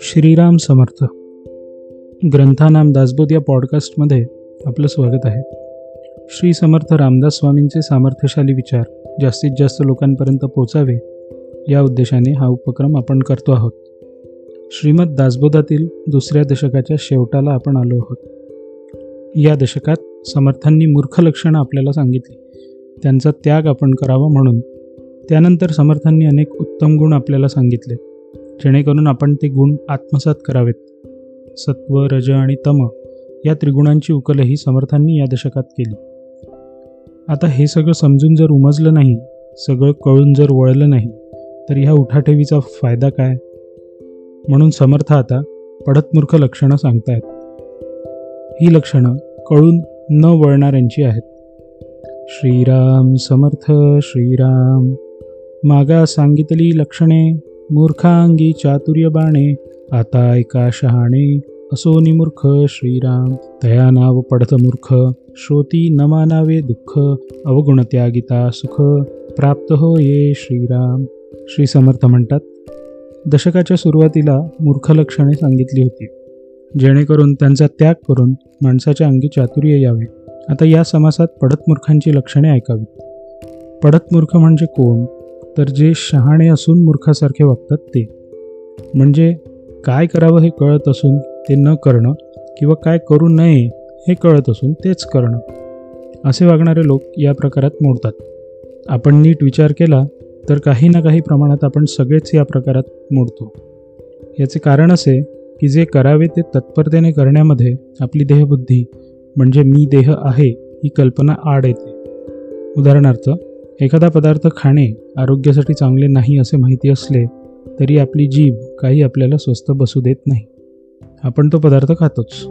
श्रीराम समर्थ. ग्रंथानाम दासबोध या पॉडकास्टमध्ये आपलं स्वागत आहे. श्री समर्थ रामदास स्वामींचे सामर्थ्यशाली विचार जास्तीत जास्त लोकांपर्यंत पोचावे या उद्देशाने हा उपक्रम आपण करतो आहोत. श्रीमद दासबोधातील दुसऱ्या दशकाच्या शेवटाला आपण आलो आहोत. या दशकात समर्थांनी मूर्ख लक्षणं आपल्याला सांगितली. त्यांचा त्याग आपण करावा म्हणून. त्यानंतर समर्थांनी अनेक उत्तम गुण आपल्याला सांगितले. जेणेकरून आपण ते गुण आत्मसात करावेत. सत्व रज आणि तम या त्रिगुणांची उकलही समर्थांनी या दशकात केली. आता हे सगळं समजून जर उमजलं नाही सगळं कळून जर वळलं नाही तर ह्या उठाठेवीचा फायदा काय? म्हणून समर्थ आता पडतमूर्ख लक्षणं सांगतायत. ही लक्षणं कळून न वळणाऱ्यांची आहेत. श्रीराम समर्थ श्रीराम. मागा सांगितली लक्षणे मूर्खांगी चातुर्य बाणे आता ऐका शहाणे असो निमूर्ख श्रीराम. तया नाव पडत मूर्ख श्रोती न मानावे दुःख अवगुणत्यागिता सुख प्राप्त हो ये श्रीराम. श्री समर्थ म्हणतात दशकाच्या सुरुवातीला मूर्ख लक्षणे सांगितली होती. जेणेकरून त्यांचा त्याग करून माणसाच्या अंगी चातुर्य यावे. आता या समासात पडत मूर्खांची लक्षणे ऐकावीत. पडत मूर्ख म्हणजे कोण? तर जे शहाणे असून मूर्खासारखे वागतात ते. म्हणजे काय करावं हे कळत असून ते न करणं किंवा काय करू नये हे कळत असून तेच करणं. असे वागणारे लोक या प्रकारात मोडतात. आपण नीट विचार केला तर काही ना काही प्रमाणात आपण सगळेच या प्रकारात मोडतो. याचे कारण असे की जे करावे ते तत्परतेने करण्यामध्ये आपली देहबुद्धी म्हणजे मी देह आहे ही कल्पना आड येते. उदाहरणार्थ एखादा पदार्थ खाणे आरोग्यासाठी चांगले नाही असे माहिती असले तरी आपली जीभ काही आपल्याला स्वस्त बसू देत नाही. आपण तो पदार्थ खातोच.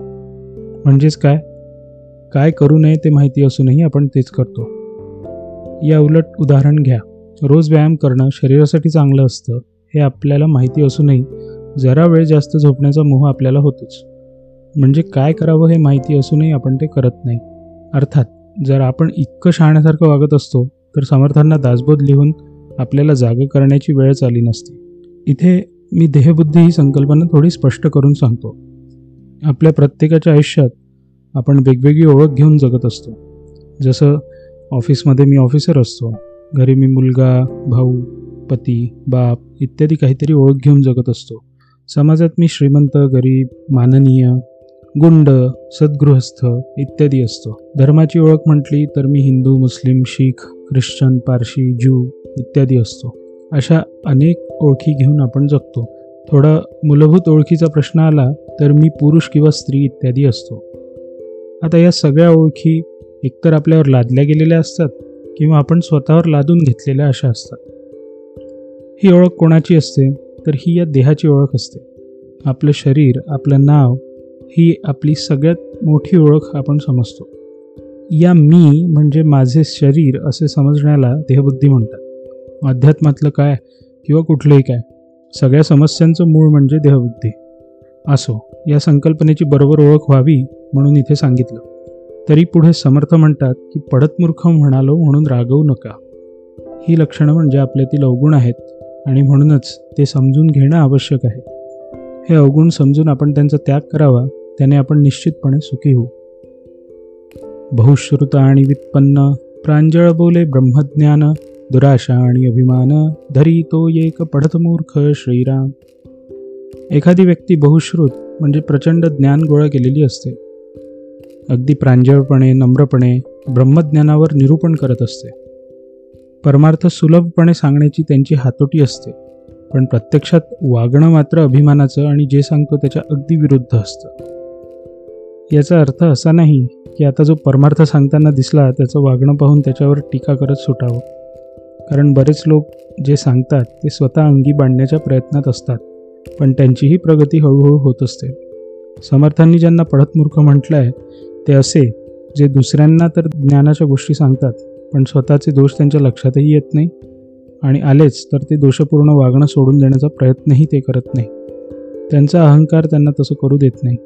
म्हणजेच काय? काय करू नये ते माहिती असूनही आपण तेच करतो. या उलट उदाहरण घ्या. रोज व्यायाम करणं शरीरासाठी चांगलं असतं हे आपल्याला माहिती असूनही जरा वेळ जास्त झोपण्याचा मोह आपल्याला होतोच. म्हणजे काय करावं हे माहिती असूनही आपण ते करत नाही. अर्थात जर आपण इतकं शहाण्यासारखं वागत असतो तर समर्थांना दासबोध लिहून आपल्याला जागं करण्याची वेळच आली नसती. इथे मी देहबुद्धी ही संकल्पना थोडी स्पष्ट करून सांगतो. आपल्या प्रत्येकाच्या आयुष्यात आपण वेगवेगळी ओळख घेऊन जगत असतो. जसं ऑफिसमध्ये मी ऑफिसर असतो घरी मी मुलगा भाऊ पती बाप इत्यादी काहीतरी ओळख घेऊन जगत असतो. समाजात मी श्रीमंत गरीब माननीय गुंड सद्गृहस्थ इत्यादी असतो. धर्माची ओळख म्हटली तर मी Hindu Muslim Sikh Christian Parsi Jew इत्यादी असतो. अशा अनेक ओळखी घेऊन आपण जगतो. थोडा मूलभूत ओळखीचा प्रश्न आला तर मी पुरुष किंवा स्त्री इत्यादी असतो. आता या सगळ्या ओळखी एकतर आपल्यावर लादल्या गेलेल्या असतात किंवा आपण स्वतःवर लादून घेतलेल्या अशा असतात. ही ओळख कोणाची असते? तर ही या देहाची ओळख असते. आपलं शरीर आपलं नाव ही आपली सगळ्यात मोठी ओळख आपण समजतो. या मी म्हणजे माझे शरीर असे समजण्याला देहबुद्धी म्हणतात. अध्यात्मातलं काय किंवा कुठलंही काय सगळ्या समस्यांचं मूळ म्हणजे देहबुद्धी. असो या संकल्पनेची बरोबर ओळख व्हावी म्हणून इथे सांगितलं. तरी पुढे समर्थ म्हणतात की पडतमूर्ख म्हणालो म्हणून रागवू नका. ही लक्षणं म्हणजे आपल्यातील अवगुण आहेत आणि म्हणूनच ते समजून घेणं आवश्यक आहे. हे अवगुण समजून आपण त्यांचा त्याग करावा त्याने आपण निश्चितपणे सुखी होऊ. बहुश्रुत आणि वित्पन्न प्रांजळ बोले ब्रह्मज्ञान दुराशा आणि अभिमान धरी तो एक पढतमूर्ख श्रीराम. एखादी व्यक्ती बहुश्रुत म्हणजे प्रचंड ज्ञान गोळा केलेली असते. अगदी प्रांजळपणे नम्रपणे ब्रह्मज्ञानावर निरूपण करत असते. परमार्थ सुलभपणे सांगण्याची त्यांची हातोटी असते. पण प्रत्यक्षात वागणं मात्र अभिमानाचं आणि जे सांगतो त्याच्या अगदी विरुद्ध असतं. याचा अर्थ असा नाही की आता जो परमार्थ सांगताना दिसला त्याचं वागणं पाहून त्याच्यावर टीका करत सुटावं. कारण बरेच लोक जे सांगतात ते स्वतः अंगी बांधण्याच्या प्रयत्नात असतात पण त्यांचीही प्रगती हळूहळू होत असते. समर्थांनी ज्यांना पडत मूर्ख म्हटलं आहे ते असे जे दुसऱ्यांना तर ज्ञानाच्या गोष्टी सांगतात पण स्वतःचे दोष त्यांच्या लक्षातही येत नाही आणि आलेच तर ते दोषपूर्ण वागणं सोडून देण्याचा प्रयत्नही ते करत नाही. त्यांचा अहंकार त्यांना तसं करू देत नाही.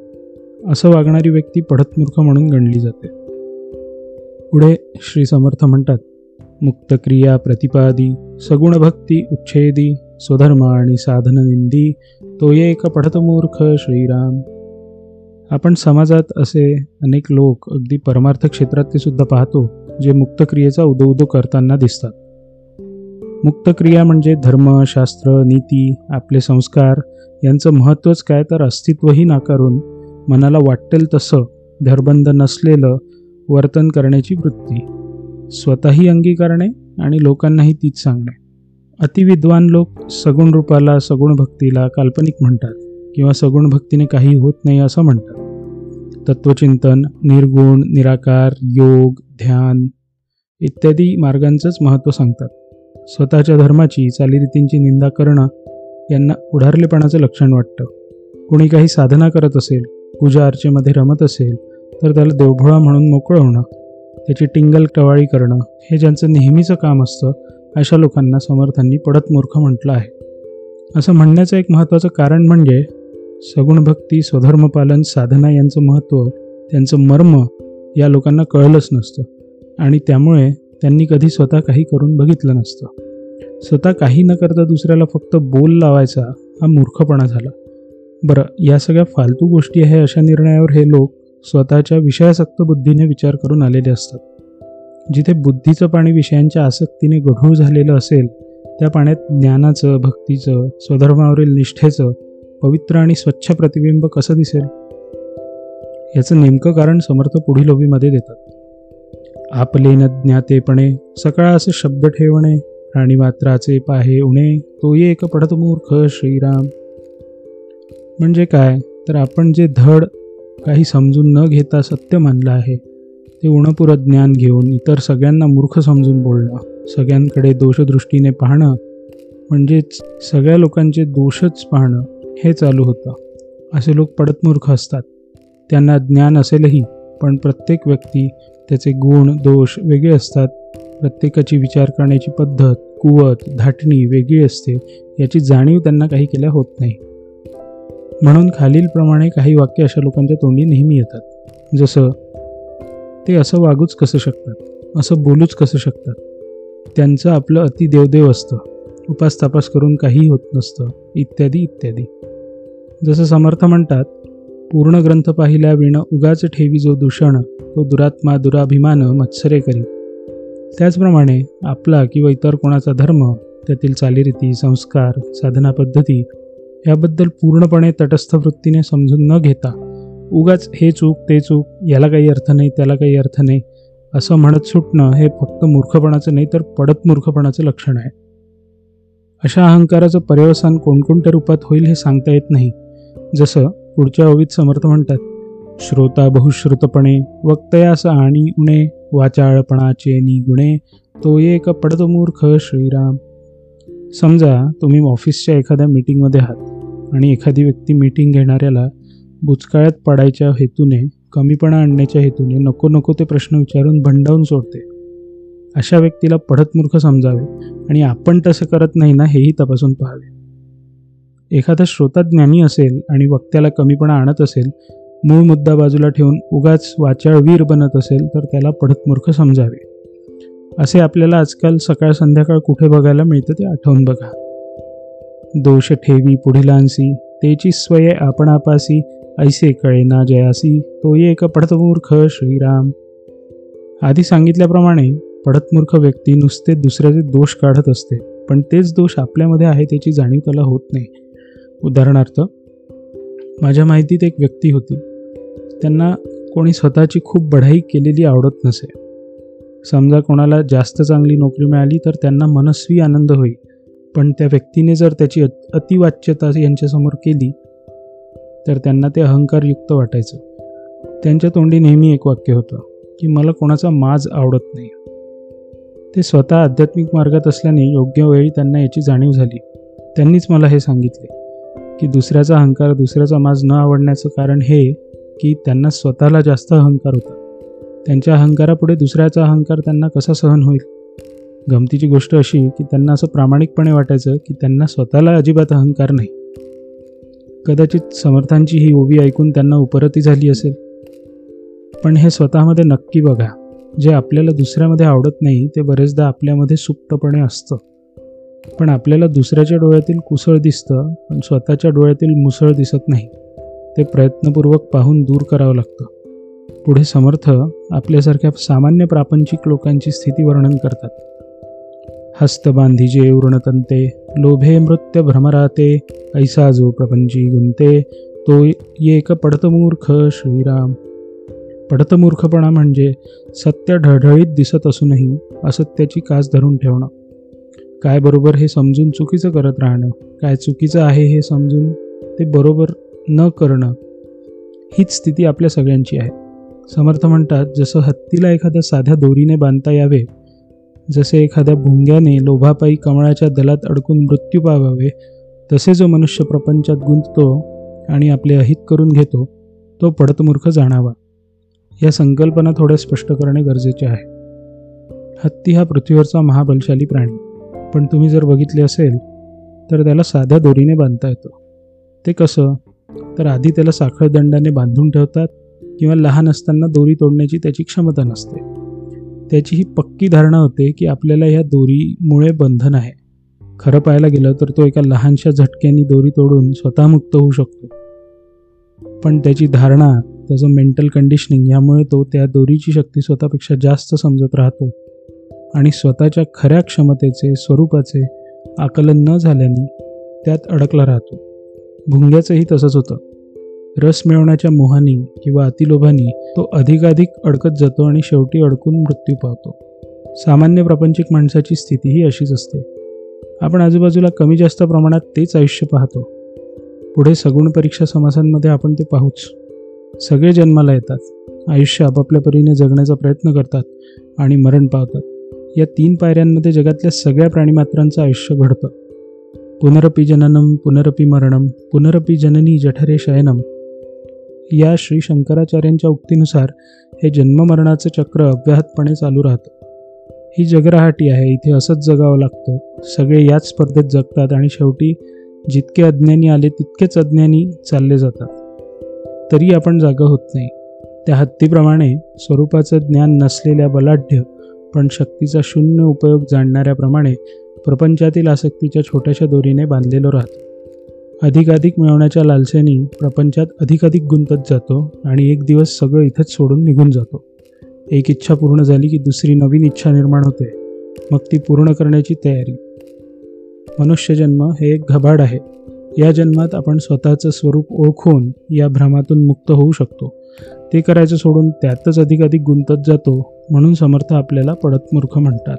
असं वागणारी व्यक्ती पडतमूर्ख म्हणून गणली जाते. पुढे श्री समर्थ म्हणतात मुक्तक्रिया प्रतिपादी सगुण भक्ती उच्छेदी स्वधर्म आणि साधन निंदी तो ये एक पडतमूर्ख श्रीराम. आपण समाजात असे अनेक लोक अगदी परमार्थ क्षेत्रातले सुद्धा पाहतो जे मुक्तक्रियेचा उदोउदो उदो करताना दिसतात. मुक्तक्रिया म्हणजे धर्म शास्त्र नीती आपले संस्कार यांचं महत्त्वच काय तर अस्तित्वही नाकारून मनाला वाटेल तसं धरबंद नसलेलं वर्तन करण्याची वृत्ती. स्वतःही अंगीकारणे आणि लोकांनाही तीच सांगणे. अतिविद्वान लोक सगुण रूपाला सगुण भक्तीला काल्पनिक म्हणतात किंवा सगुण भक्तीने काही होत नाही असं म्हणतात. तत्वचिंतन निर्गुण निराकार योग ध्यान इत्यादी मार्गांचंच महत्त्व सांगतात. स्वतःच्या धर्माची चालीरीतींची निंदा करणं यांना उढारलेपणाचं लक्षण वाटतं. कुणी काही साधना करत असेल पूजा अर्चेमध्ये रमत असेल तर त्याला देवभोळा म्हणून मोकळं होणं त्याची टिंगल टवाळी करणं हे ज्यांचं नेहमीचं काम असतं अशा लोकांना समर्थांनी पडत मूर्ख म्हटलं आहे. असं म्हणण्याचं एक महत्त्वाचं कारण म्हणजे सगुण भक्ती स्वधर्मपालन साधना यांचं महत्त्व त्यांचं मर्म या लोकांना कळलंच नसतं. आणि त्यामुळे त्यांनी कधी स्वतः काही करून बघितलं नसतं. स्वतः काही न करता दुसऱ्याला फक्त बोल लावायचा हा मूर्खपणा झाला. बरं या सगळ्या फालतू गोष्टी आहे अशा निर्णयावर हे लोक स्वतःच्या विषयासक्त बुद्धीने विचार करून आलेले असतात. जिथे बुद्धीचं पाणी विषयांच्या आसक्तीने गढूळ झालेलं असेल त्या पाण्यात ज्ञानाचं भक्तीचं स्वधर्मावरील निष्ठेचं पवित्र आणि स्वच्छ प्रतिबिंब कसं दिसेल? याचं नेमकं कारण समर्थ पुढील ओबीमध्ये देतात. आपले न ज्ञातेपणे सकाळ असे शब्द ठेवणे प्राणीमात्राचे पाहे उणे तो एक पडत मूर्ख श्रीराम. म्हणजे काय? तर आपण जे धड काही समजून न घेता सत्य मानलं आहे ते उणपुरत ज्ञान घेऊन इतर सगळ्यांना मूर्ख समजून बोलणं सगळ्यांकडे दोषदृष्टीने पाहणं म्हणजेच सगळ्या लोकांचे दोषच पाहणं हे चालू होतं. असे लोक पडत मूर्ख असतात. त्यांना ज्ञान असेलही पण प्रत्येक व्यक्ती त्याचे गुण दोष वेगळे असतात. प्रत्येकाची विचार करण्याची पद्धत कुवत धाटणी वेगळी असते याची जाणीव त्यांना काही केल्या होत नाही. म्हणून खालीलप्रमाणे काही वाक्य अशा लोकांच्या तोंडी नेहमी येतात. जसं ते असं वागूच कसं शकतात? असं बोलूच कसं शकतात? त्यांचं आपलं अति देवदेव असतं. उपास तपास करून काही होत नसतं. इत्यादी इत्यादी. जसं समर्थ म्हणतात पूर्ण ग्रंथ पाहिल्या विण उगाच ठेवी जो दूषण तो दुरात्मा दुराभिमान मत्सरे करी. त्याचप्रमाणे आपला किंवा इतर कोणाचा धर्म त्यातील चालीरीती संस्कार साधना ह्याबद्दल पूर्णपणे तटस्थ वृत्तीने समजून न घेता उगाच हे चूक ते चूक याला काही अर्थ नाही त्याला काही अर्थ नाही असं म्हणत सुटणं हे फक्त मूर्खपणाचं नाही तर पडत मूर्खपणाचं लक्षण आहे. अशा अहंकाराचं पर्यवसान कोणकोणत्या रूपात होईल हे सांगता येत नाही. जसं पुढच्या ओवीत समर्थ म्हणतात श्रोता बहुश्रुतपणे वक्तयास आणि उणे वाचाळपणाचे निगुणे तो एक पडत मूर्ख श्रीराम. समजा तुम्ही ऑफिसच्या एखाद्या मीटिंगमध्ये आहात. आणि एखादी व्यक्ती मीटिंग घेणाऱ्याला बुचकाळ्यात पडायच्या हेतूने कमीपणा आणण्याच्या हेतूने नको नको ते प्रश्न विचारून भंडावून सोडते. अशा व्यक्तीला पडत मूर्ख समजावे आणि आपण तसं करत नाही ना हेही तपासून पाहावे. एखादा श्रोता ज्ञानी असेल आणि वक्त्याला कमीपणा आणत असेल मूळ मुद्दा बाजूला ठेवून उगाच वाचाळ वीर बनत असेल तर त्याला पडत मूर्ख समजावे. असे आपल्याला आजकाल सकाळ संध्याकाळ कुठे बघायला मिळतं ते आठवून बघा. दोष ठेवी पुढीलांसी तेची स्वये आपण आपासी ऐसे कळे ना जयासी तो एक पडतमूर्ख श्रीराम. आधी सांगितल्याप्रमाणे पडतमूर्ख व्यक्ती नुसते दुसऱ्याचे दोष काढत असते पण तेच दोष आपल्यामध्ये आहे त्याची जाणीव त्याला होत नाही. उदाहरणार्थ माझ्या माहितीत एक व्यक्ती होती. त्यांना कोणी स्वतःची खूप बढाई केलेली आवडत नसे. समजा कोणाला जास्त चांगली नोकरी मिळाली तर त्यांना मनस्वी आनंद होईल पण त्या व्यक्तीने जर त्याची अतिवाच्यता यांच्यासमोर केली तर त्यांना ते अहंकारयुक्त वाटायचं. त्यांच्या तोंडी नेहमी एक वाक्य होतं की मला कोणाचा माज आवडत नाही. ते स्वतः आध्यात्मिक मार्गात असल्याने योग्य वेळी त्यांना याची जाणीव झाली. त्यांनीच मला हे सांगितले की दुसऱ्याचा अहंकार दुसऱ्याचा माज न आवडण्याचं कारण हे की त्यांना स्वतःला जास्त अहंकार होता. त्यांच्या अहंकारापुढे दुसऱ्याचा अहंकार त्यांना कसा सहन होईल? गमतीची गोष्ट अशी की त्यांना असं प्रामाणिकपणे वाटायचं की त्यांना स्वतःला अजिबात अहंकार नाही. कदाचित समर्थांची ही ओवी ऐकून त्यांना उपरती झाली असेल. पण हे स्वतःमध्ये नक्की बघा. जे आपल्याला दुसऱ्यामध्ये आवडत नाही ते बरेचदा आपल्यामध्ये सुप्तपणे असतं. पण आपल्याला दुसऱ्याच्या डोळ्यातील कुसळ दिसतं पण स्वतःच्या डोळ्यातील मुसळ दिसत नाही. ते प्रयत्नपूर्वक पाहून दूर करावं लागतं. पुढे समर्थ आपल्यासारख्या सामान्य प्रापंचिक लोकांची स्थिती वर्णन करतात. हस्त बांधीजे उरणतंते लोभे मृत्य भ्रमराते ऐसा जो प्रपंची गुंते तो एक पडतमूर्ख श्रीराम। पडतमूर्खपणा म्हणजे सत्य ढळढळीत दिसत असूनही असत्याची कास धरून ठेवणं. काय बरोबर हे समजून चुकीचं करत राहणं? काय चुकीचं आहे हे समजून ते बरोबर न करणं? हीच स्थिती आपल्या सगळ्यांची आहे. समर्थ म्हणतात जसं हत्तीला एखाद्या साध्या दोरीने बांधता यावे जसे एखाद्या भुंग्याने लोभापायी कमळाच्या दलात अडकून मृत्यू पावावे तसे जो मनुष्य प्रपंचात गुंततो आणि आपले अहित करून घेतो तो पडतमूर्ख जाणावा. या संकल्पना थोड्या स्पष्ट करणे गरजेचे आहे. हत्ती हा पृथ्वीवरचा महाबलशाली प्राणी. पण तुम्ही जर बघितले असेल तर त्याला साध्या दोरीने बांधता येतो. ते कसं? तर आधी त्याला साखळदंडाने बांधून ठेवतात किंवा लहान असताना दोरी तोडण्याची त्याची क्षमता नसते. त्याची ही पक्की धारणा होते की आपल्याला ह्या दोरीमुळे बंधन आहे. खरं पाहायला गेलं तर तो एका लहानशा झटक्याने दोरी तोडून स्वतः मुक्त होऊ शकतो. पण त्याची धारणा त्याचं मेंटल कंडिशनिंग यामुळे तो त्या दोरीची शक्ती स्वतःपेक्षा जास्त समजत राहतो आणि स्वतःच्या खऱ्या क्षमतेचे स्वरूपाचे आकलन न झाल्याने त्यात अडकला राहतो. भुंग्याचंही तसंच होतं. रस मिळवण्याच्या मोहानी किंवा अतिलोभानी तो अधिकाधिक अडकत जातो आणि शेवटी अडकून मृत्यू पावतो. सामान्य प्रापंचिक माणसाची स्थितीही अशीच असते. आपण आजूबाजूला कमी जास्त प्रमाणात तेच आयुष्य पाहतो. पुढे सगुण परीक्षा समासांमध्ये आपण ते पाहूच. सगळे जन्माला येतात. आयुष्य आपापल्या परीने जगण्याचा प्रयत्न करतात आणि मरण पावतात. या तीन पायऱ्यांमध्ये जगातल्या सगळ्या प्राणीमात्रांचं आयुष्य घडतं. पुनरपी जननम पुनरपी मरणम पुनरपी जननी जठरे शयनम या श्री शंकराचार्यांच्या उक्तीनुसार हे जन्ममरणाचं चक्र अव्याहतपणे चालू राहतं. ही जगराहाटी आहे इथे असंच जगावं लागतं. सगळे याच स्पर्धेत जगतात आणि शेवटी जितके अज्ञानी आले तितकेच अज्ञानी चालले जातात. तरी आपण जागं होत नाही. त्या हत्तीप्रमाणे स्वरूपाचं ज्ञान नसलेल्या बलाढ्य पण शक्तीचा शून्य उपयोग जाणणाऱ्याप्रमाणे प्रपंचातील आसक्तीच्या छोट्याशा दोरीने बांधलेलो राहतो. अधिकाधिक मिळवण्याच्या लालसेनी प्रपंचात अधिकाधिक गुंतत जातो आणि एक दिवस सगळं इथंच सोडून निघून जातो. एक इच्छा पूर्ण झाली की दुसरी नवीन इच्छा निर्माण होते. मग ती पूर्ण करण्याची तयारी. मनुष्यजन्म हे एक घबाड आहे. या जन्मात आपण स्वतःचं स्वरूप ओळखून या भ्रमातून मुक्त होऊ शकतो. ते करायचं सोडून त्यातच अधिकाधिक गुंतत जातो म्हणून समर्थ आपल्याला पडतमूर्ख म्हणतात.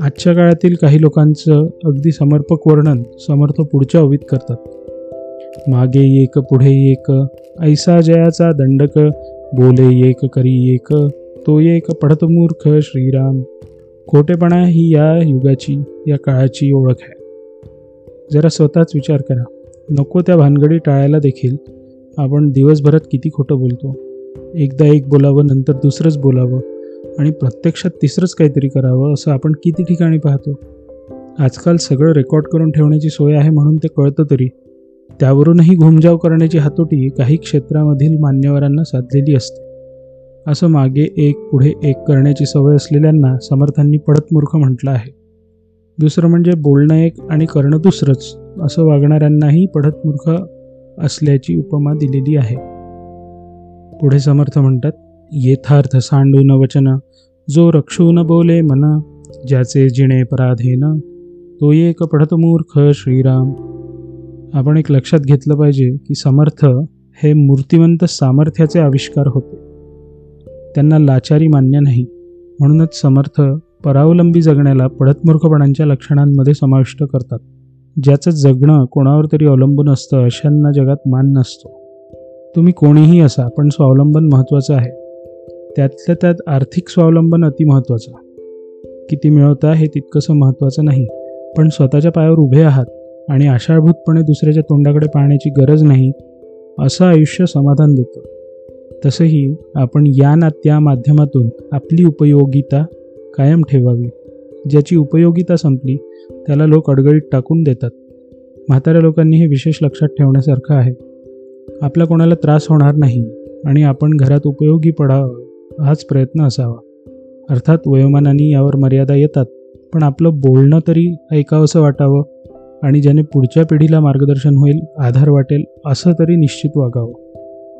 आजच्या काळातील काही लोकांचं अगदी समर्पक वर्णन समर्थ पुढच्या ओवीत करतात. मागे एक पुढे एक ऐसा जयाचा दंडक बोले एक करी एक तो एक पडत मूर्ख श्रीराम. खोटेपणा ही या युगाची या काळाची ओळख आहे. जरा स्वतःच विचार करा. नको त्या भानगडी टाळायला देखील. आपण दिवसभरात किती खोटं बोलतो. एकदा एक बोलावं नंतर दुसरंच बोलावं. आणि प्रत्यक्षात तिसरंच काहीतरी करावं असं आपण किती ठिकाणी पाहतो? आजकाल सगळं रेकॉर्ड करून ठेवण्याची सोय आहे म्हणून ते कळतं तरी. त्यावरूनही घुमजाव करण्याची हातोटी काही क्षेत्रामधील मान्यवरांना साधलेली असते. असं मागे एक पुढे एक करण्याची सवय असलेल्यांना समर्थांनी पडत मूर्ख म्हटलं आहे. दुसरं म्हणजे बोलणं एक आणि करणं दुसरंच असं वागणाऱ्यांनाही पडत मूर्ख असल्याची उपमा दिलेली आहे. पुढे समर्थ म्हणतात येथार्थ सांडून वचन जो रक्षून बोले मन ज्याचे जिणे पराधेन तो एक पडत मूर्ख श्रीराम. आपण एक लक्षात घेतलं पाहिजे की समर्थ हे मूर्तिवंत सामर्थ्याचे आविष्कार होते. त्यांना लाचारी मान्य नाही म्हणूनच समर्थ परावलंबी जगण्याला पडतमूर्खपणांच्या लक्षणांमध्ये समाविष्ट करतात ज्याचं जगणं कोणावर तरी अवलंबून असतं अशांना जगात मान नसतो. तुम्ही कोणीही असा पण स्वावलंबन महत्त्वाचं आहे. त्यातल्या त्यात आर्थिक स्वावलंबन अतिमहत्त्वाचं किती मिळवता हे तितकंसं महत्त्वाचं नाही पण स्वतःच्या पायावर उभे आहात आणि आशाळभूतपणे दुसऱ्याच्या तोंडाकडे पाहण्याची गरज नाही असं आयुष्य समाधान देतं. तसंही आपण या ना त्या माध्यमातून आपली उपयोगिता कायम ठेवावी. ज्याची उपयोगिता संपली त्याला लोक अडगळीत टाकून देतात. म्हाताऱ्या लोकांनी हे विशेष लक्षात ठेवण्यासारखं आहे. आपला कोणाला त्रास होणार नाही आणि आपण घरात उपयोगी पडावं. हाच प्रयत्न असावा. अर्थात वयोमानाने यावर मर्यादा येतात पण आपलं बोलणं तरी ऐकावंसं वाटावं आणि ज्याने पुढच्या पिढीला मार्गदर्शन होईल आधार वाटेल असं तरी निश्चित वागावं.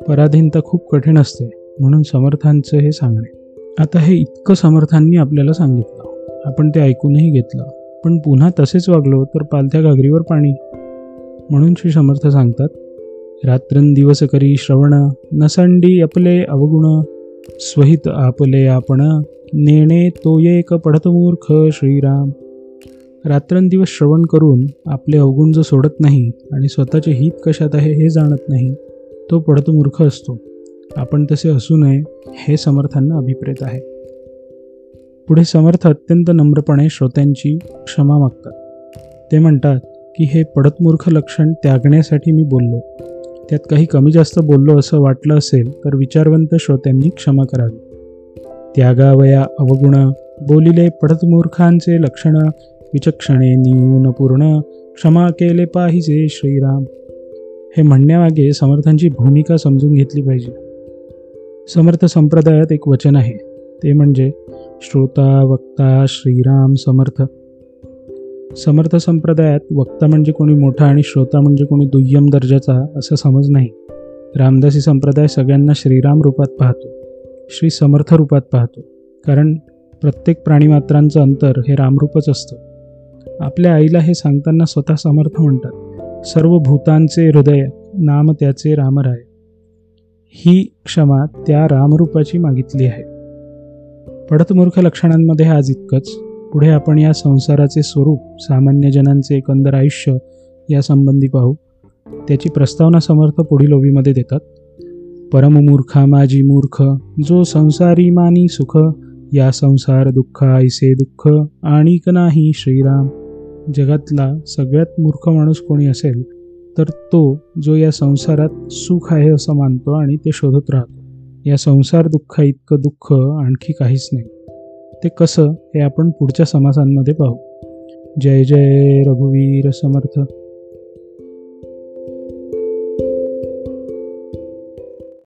पराधीनता खूप कठीण असते म्हणून समर्थांचं हे सांगणे. आता हे इतकं समर्थांनी आपल्याला सांगितलं. आपण ते ऐकूनही घेतलं. पण पुन्हा तसेच वागलो तर पालथ्या घागरीवर पाणी. म्हणून श्री समर्थ सांगतात रात्रंदिवस करी श्रवण नसंडी आपले अवगुण स्वहित आपले आपण नेणे तो एक पडतमूर्ख श्रीराम. रात्रंदिवस श्रवण करून आपले अवगुण जो सोडत नाही आणि स्वतःचे हित कशात आहे हे जाणत नाही तो पडतमूर्ख असतो. आपण तसे असू नये हे समर्थांना अभिप्रेत आहे. पुढे समर्थ अत्यंत नम्रपणे श्रोत्यांची क्षमा मागतात. ते म्हणतात की हे पडतमूर्ख लक्षण त्यागण्यासाठी मी बोललो. त्यात काही कमी जास्त बोललो असं वाटलं असेल तर विचारवंत श्रोत्यांनी क्षमा करावी. त्यागावया अवगुण बोलिले पडतमूर्खांचे लक्षण विचक्षणे न्यून पूर्ण क्षमा केले पाहिजे श्रीराम. हे म्हणण्यामागे समर्थांची भूमिका समजून घेतली पाहिजे. समर्थ संप्रदायात एक वचन आहे ते म्हणजे श्रोता वक्ता श्रीराम समर्थ. समर्थ संप्रदायात वक्ता म्हणजे कोणी मोठा आणि श्रोता म्हणजे कोणी दुय्यम दर्जाचा असा समज नाही. रामदासी संप्रदाय सगळ्यांना श्रीराम रूपात पाहतो श्री समर्थ रूपात पाहतो. कारण प्रत्येक प्राणीमात्रांचं अंतर हे रामरूपच असतं. आपल्या आईला हे सांगताना स्वतः समर्थ म्हणतात सर्व भूतांचे हृदय नाम त्याचे रामराय. ही क्षमा त्या रामरूपाची मागितली आहे. पडतमूर्ख लक्षणांमध्ये आज इतकंच. पुढे आपण या संसाराचे स्वरूप सामान्य जनांचे एकंदर आयुष्य यासंबंधी पाहू. त्याची प्रस्तावना समर्थ पुढील ओवीमध्ये देतात. परममूर्खा माझी मूर्ख जो संसारी मानी सुख या संसार दुःख ऐसे दुःख आणिक नाही श्रीराम. जगातला सगळ्यात मूर्ख माणूस कोणी असेल तर तो जो या संसारात सुख आहे असं मानतो आणि ते शोधत राहतो. या संसार दुःख इतकं दुःख आणखी काहीच नाही. ते कसं हे आपण पुढच्या समासांमध्ये पाहू. जय जय रघुवीर समर्थ.